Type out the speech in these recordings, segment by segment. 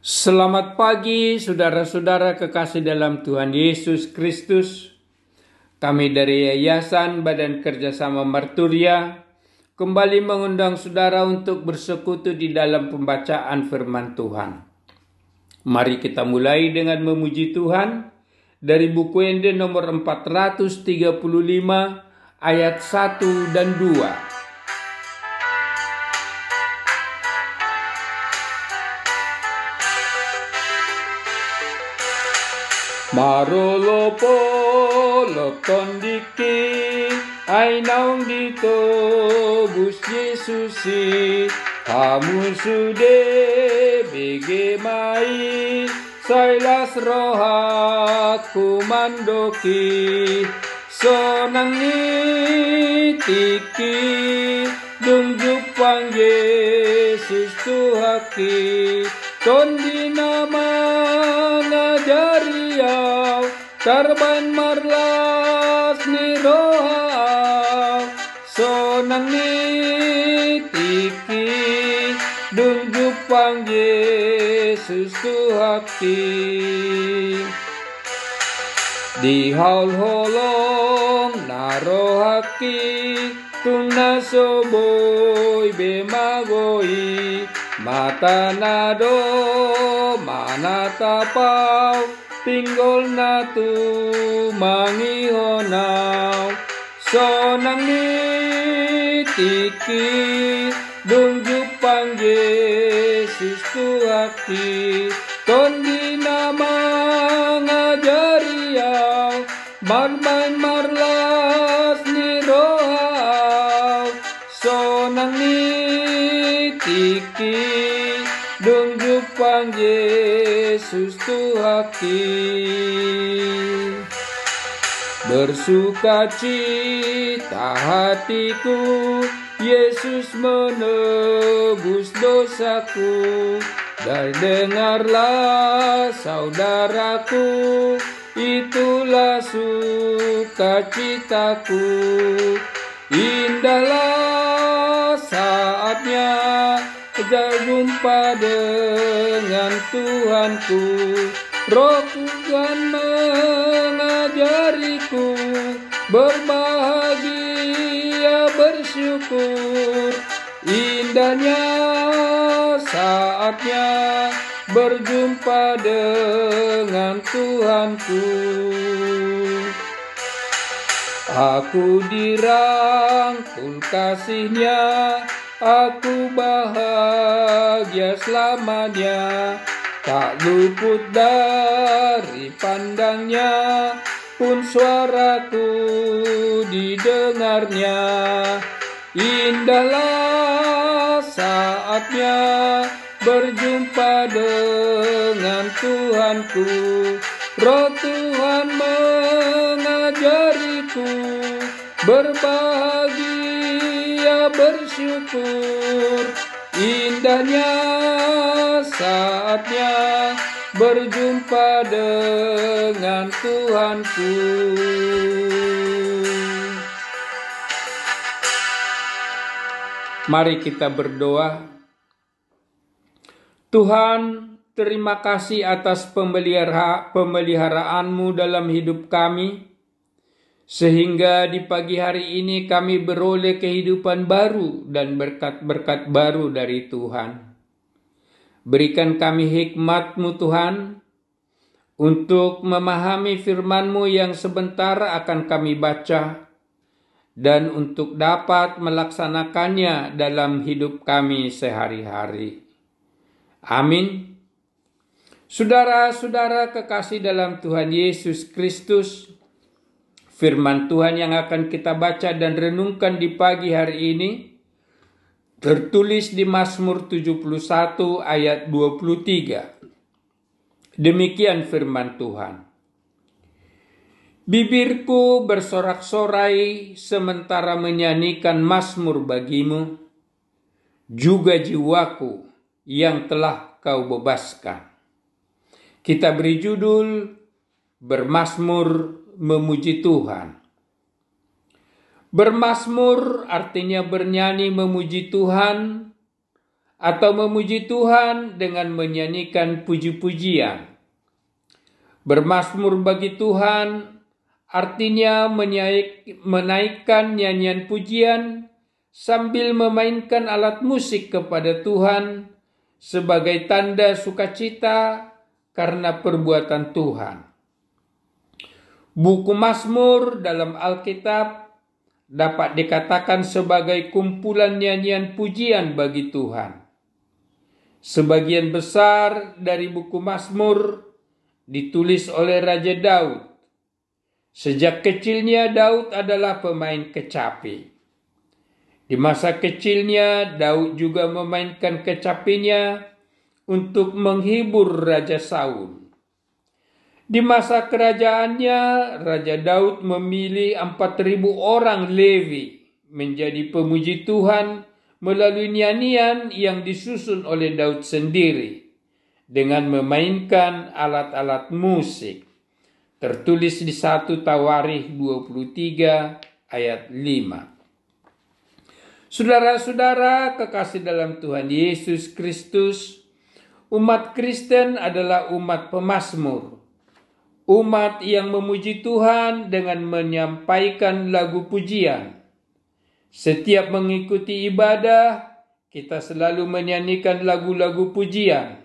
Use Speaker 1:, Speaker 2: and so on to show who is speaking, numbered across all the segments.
Speaker 1: Selamat pagi, saudara-saudara kekasih dalam Tuhan Yesus Kristus. Kami dari Yayasan Badan Kerjasama Marturia kembali mengundang saudara untuk bersekutu di dalam pembacaan firman Tuhan. Mari kita mulai dengan memuji Tuhan dari buku Ende nomor 435 ayat 1 dan 2. Marolo polo kondiki ai naung dito bus Yesusi. Kamu sude bege mai sailas roha kumandoki. Sonangi tiki dung jupang Yesus Tuhaki. Tondi nama Tarban marlas ni roha Sonang ni tiki. Dungjupang Yesus Tuhaki Di haul holong narohaki Tung nasoboy bemagoi. Mata nado mana tapau Tinggol na tu mangihonau Sonang ni tiki Dung pang Yesus tuaki Tondi nama ngajariau Marmain marlas ni rohau. Sonang ni tiki Dung jupang Yesus Tuhaki Bersuka cita hatiku Yesus menebus dosaku. Dan dengarlah saudaraku Itulah sukacitaku. Indahlah saatnya berjumpa dengan Tuhanku. Roh Tuhan mengajariku Berbahagia bersyukur. Indahnya saatnya berjumpa dengan Tuhanku. Aku dirangkul kasihnya Aku bahagia selamanya. Tak luput dari pandangnya Pun suaraku didengarnya. Indahlah saatnya berjumpa dengan Tuhanku. Roh Tuhan mengajariku berbahagia bersyukur. Indahnya saatnya berjumpa dengan Tuhanku. Mari kita berdoa. Tuhan terima kasih atas pemelihara, pemeliharaanmu dalam hidup kami sehingga di pagi hari ini kami beroleh kehidupan baru dan berkat-berkat baru dari Tuhan. Berikan kami hikmat-Mu Tuhan, untuk memahami firman-Mu yang sebentar akan kami baca, dan untuk dapat melaksanakannya dalam hidup kami sehari-hari. Amin. Saudara-saudara kekasih dalam Tuhan Yesus Kristus, Firman Tuhan yang akan kita baca dan renungkan di pagi hari ini tertulis di Mazmur 71 ayat 23. Demikian firman Tuhan. Bibirku bersorak-sorai sementara menyanyikan Mazmur bagimu, juga jiwaku yang telah kau bebaskan. Kita beri judul Bermasmur memuji Tuhan. Bermasmur artinya bernyanyi memuji Tuhan atau memuji Tuhan dengan menyanyikan puji-pujian. Bermasmur bagi Tuhan artinya menaikkan nyanyian pujian sambil memainkan alat musik kepada Tuhan sebagai tanda sukacita karena perbuatan Tuhan. Buku Mazmur dalam Alkitab dapat dikatakan sebagai kumpulan nyanyian pujian bagi Tuhan. Sebagian besar dari buku Mazmur ditulis oleh Raja Daud. Sejak kecilnya Daud adalah pemain kecapi. Di masa kecilnya Daud juga memainkan kecapinya untuk menghibur Raja Saul. Di masa kerajaannya, Raja Daud memilih 4.000 orang Lewi menjadi pemuji Tuhan melalui nyanyian yang disusun oleh Daud sendiri dengan memainkan alat-alat musik. Tertulis di 1 Tawarikh 23 ayat 5. Saudara-saudara kekasih dalam Tuhan Yesus Kristus, umat Kristen adalah umat pemasmur umat yang memuji Tuhan dengan menyampaikan lagu pujian. Setiap mengikuti ibadah, kita selalu menyanyikan lagu-lagu pujian.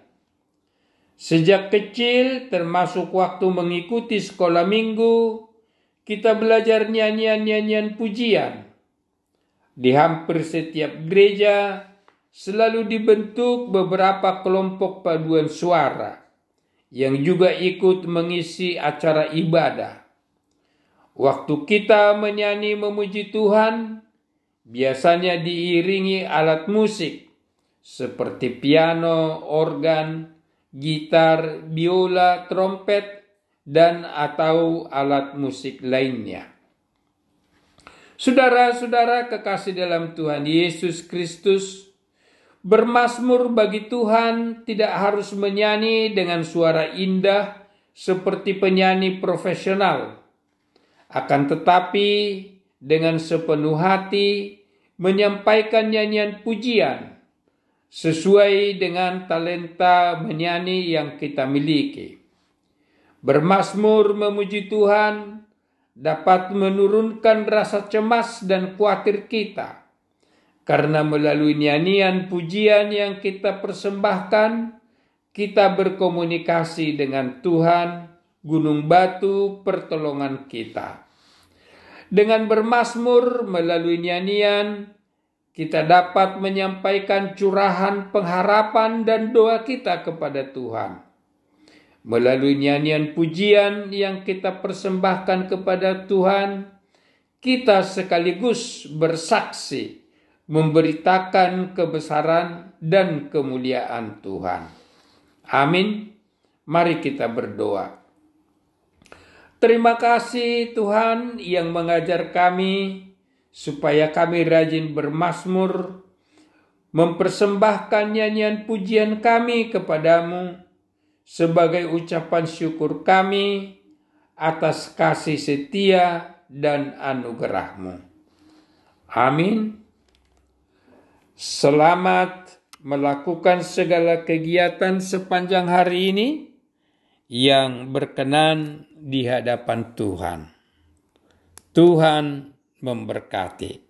Speaker 1: Sejak kecil, termasuk waktu mengikuti sekolah minggu, kita belajar nyanyian-nyanyian pujian. Di hampir setiap gereja, selalu dibentuk beberapa kelompok paduan suara yang juga ikut mengisi acara ibadah. Waktu kita menyanyi memuji Tuhan, biasanya diiringi alat musik seperti piano, organ, gitar, biola, trompet, dan atau alat musik lainnya. Saudara-saudara kekasih dalam Tuhan Yesus Kristus, Bermasmur bagi Tuhan tidak harus menyanyi dengan suara indah seperti penyanyi profesional. Akan tetapi dengan sepenuh hati menyampaikan nyanyian pujian sesuai dengan talenta menyanyi yang kita miliki. Bermasmur memuji Tuhan dapat menurunkan rasa cemas dan khawatir kita karena melalui nyanyian pujian yang kita persembahkan, kita berkomunikasi dengan Tuhan, gunung batu pertolongan kita. Dengan bermasmur melalui nyanyian, kita dapat menyampaikan curahan pengharapan dan doa kita kepada Tuhan. Melalui nyanyian pujian yang kita persembahkan kepada Tuhan, kita sekaligus bersaksi memberitakan kebesaran dan kemuliaan Tuhan. Amin. Mari kita berdoa. Terima kasih Tuhan yang mengajar kami supaya kami rajin bermasmur, mempersembahkan nyanyian pujian kami kepadamu sebagai ucapan syukur kami atas kasih setia dan anugerahmu. Amin. Selamat melakukan segala kegiatan sepanjang hari ini yang berkenan di hadapan Tuhan. Tuhan memberkati.